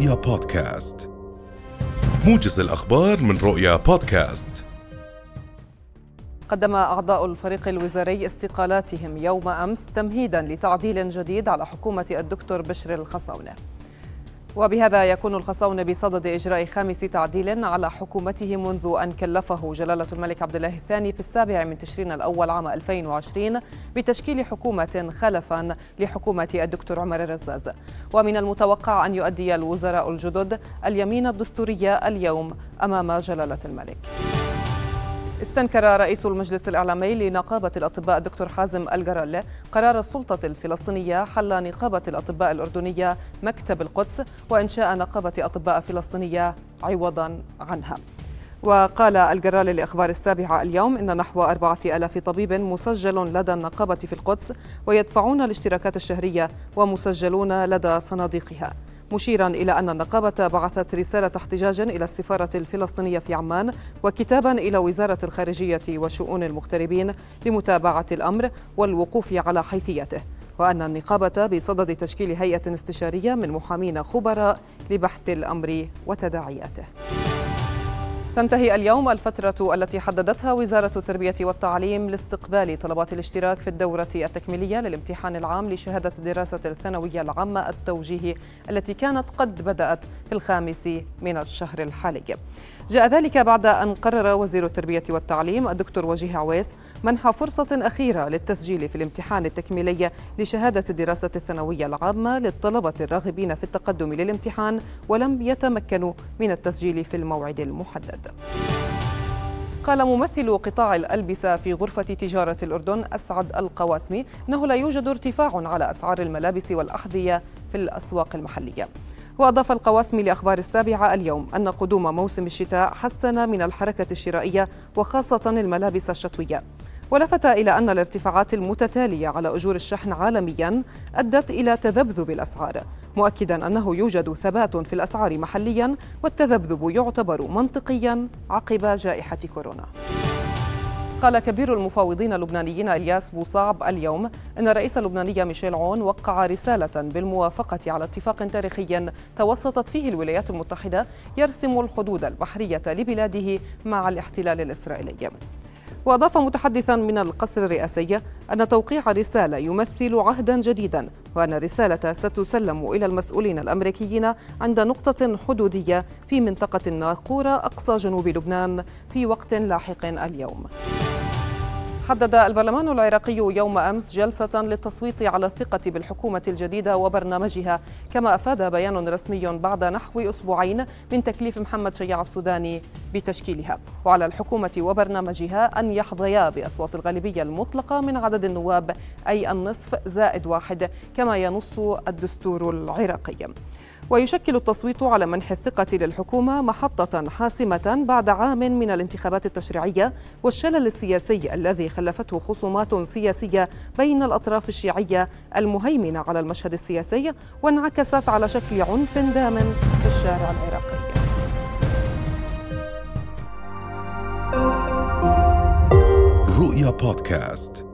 رؤيا بودكاست. موجز الأخبار من رؤيا بودكاست. قدم أعضاء الفريق الوزاري استقالاتهم يوم أمس تمهيدا لتعديل جديد على حكومة الدكتور بشر الخصاونة. وبهذا يكون الخصاون بصدد إجراء خامس تعديل على حكومته منذ أن كلفه جلالة الملك عبد الله الثاني في السابع من تشرين الأول عام 2020 بتشكيل حكومة خلفا لحكومة الدكتور عمر الرزاز. ومن المتوقع أن يؤدي الوزراء الجدد اليمين الدستورية اليوم أمام جلالة الملك. استنكر رئيس المجلس الإعلامي لنقابة الأطباء الدكتور حازم الجرال قرار السلطة الفلسطينية حل نقابة الأطباء الأردنية مكتب القدس وإنشاء نقابة أطباء فلسطينية عوضا عنها. وقال الجرال لأخبار السابعة اليوم إن نحو أربعة ألاف طبيب مسجل لدى النقابة في القدس ويدفعون الاشتراكات الشهرية ومسجلون لدى صناديقها. مشيرا إلى أن النقابة بعثت رسالة احتجاج إلى السفارة الفلسطينية في عمان وكتابا إلى وزارة الخارجية وشؤون المغتربين لمتابعة الأمر والوقوف على حيثيته. وأن النقابة بصدد تشكيل هيئة استشارية من محامين خبراء لبحث الأمر وتداعياته. تنتهي اليوم الفترة التي حددتها وزارة التربية والتعليم لاستقبال طلبات الاشتراك في الدورة التكميلية للامتحان العام لشهادة دراسة الثانوية العامة التوجيهي التي كانت قد بدأت في الخامس من الشهر الحالي. جاء ذلك بعد أن قرر وزير التربية والتعليم الدكتور وجيه عويس منح فرصة أخيرة للتسجيل في الامتحان التكميلي لشهادة دراسة الثانوية العامة للطلبة الراغبين في التقدم للامتحان ولم يتمكنوا من التسجيل في الموعد المحدد. قال ممثل قطاع الألبسة في غرفة تجارة الأردن أسعد القواسمي أنه لا يوجد ارتفاع على أسعار الملابس والأحذية في الأسواق المحلية. وأضاف القواسمي لأخبار السابعة اليوم أن قدوم موسم الشتاء حسن من الحركة الشرائية وخاصة الملابس الشتوية. ولفت إلى أن الارتفاعات المتتالية على أجور الشحن عالميا أدت إلى تذبذب الأسعار. مؤكدا أنه يوجد ثبات في الأسعار محليا والتذبذب يعتبر منطقيا عقب جائحة كورونا. قال كبير المفاوضين اللبنانيين إلياس بوصعب اليوم إن الرئيس اللبناني ميشيل عون وقع رسالة بالموافقة على اتفاق تاريخي توسطت فيه الولايات المتحدة يرسم الحدود البحرية لبلاده مع الاحتلال الإسرائيلي. وأضاف متحدثا من القصر الرئاسي أن توقيع رسالة يمثل عهدا جديدا وأن الرسالة ستسلم إلى المسؤولين الأمريكيين عند نقطة حدودية في منطقة الناقورة أقصى جنوب لبنان في وقت لاحق اليوم. حدد البرلمان العراقي يوم أمس جلسة للتصويت على الثقة بالحكومة الجديدة وبرنامجها. كما أفاد بيان رسمي بعد نحو أسبوعين من تكليف محمد شياع السوداني بتشكيلها. وعلى الحكومة وبرنامجها أن يحظيا بأصوات الغالبية المطلقة من عدد النواب أي النصف زائد واحد كما ينص الدستور العراقي. ويشكل التصويت على منح الثقة للحكومة محطة حاسمة بعد عام من الانتخابات التشريعية والشلل السياسي الذي خلفته خصومات سياسية بين الأطراف الشيعية المهيمنة على المشهد السياسي وانعكست على شكل عنف دام في الشارع العراقي. رؤيا بودكاست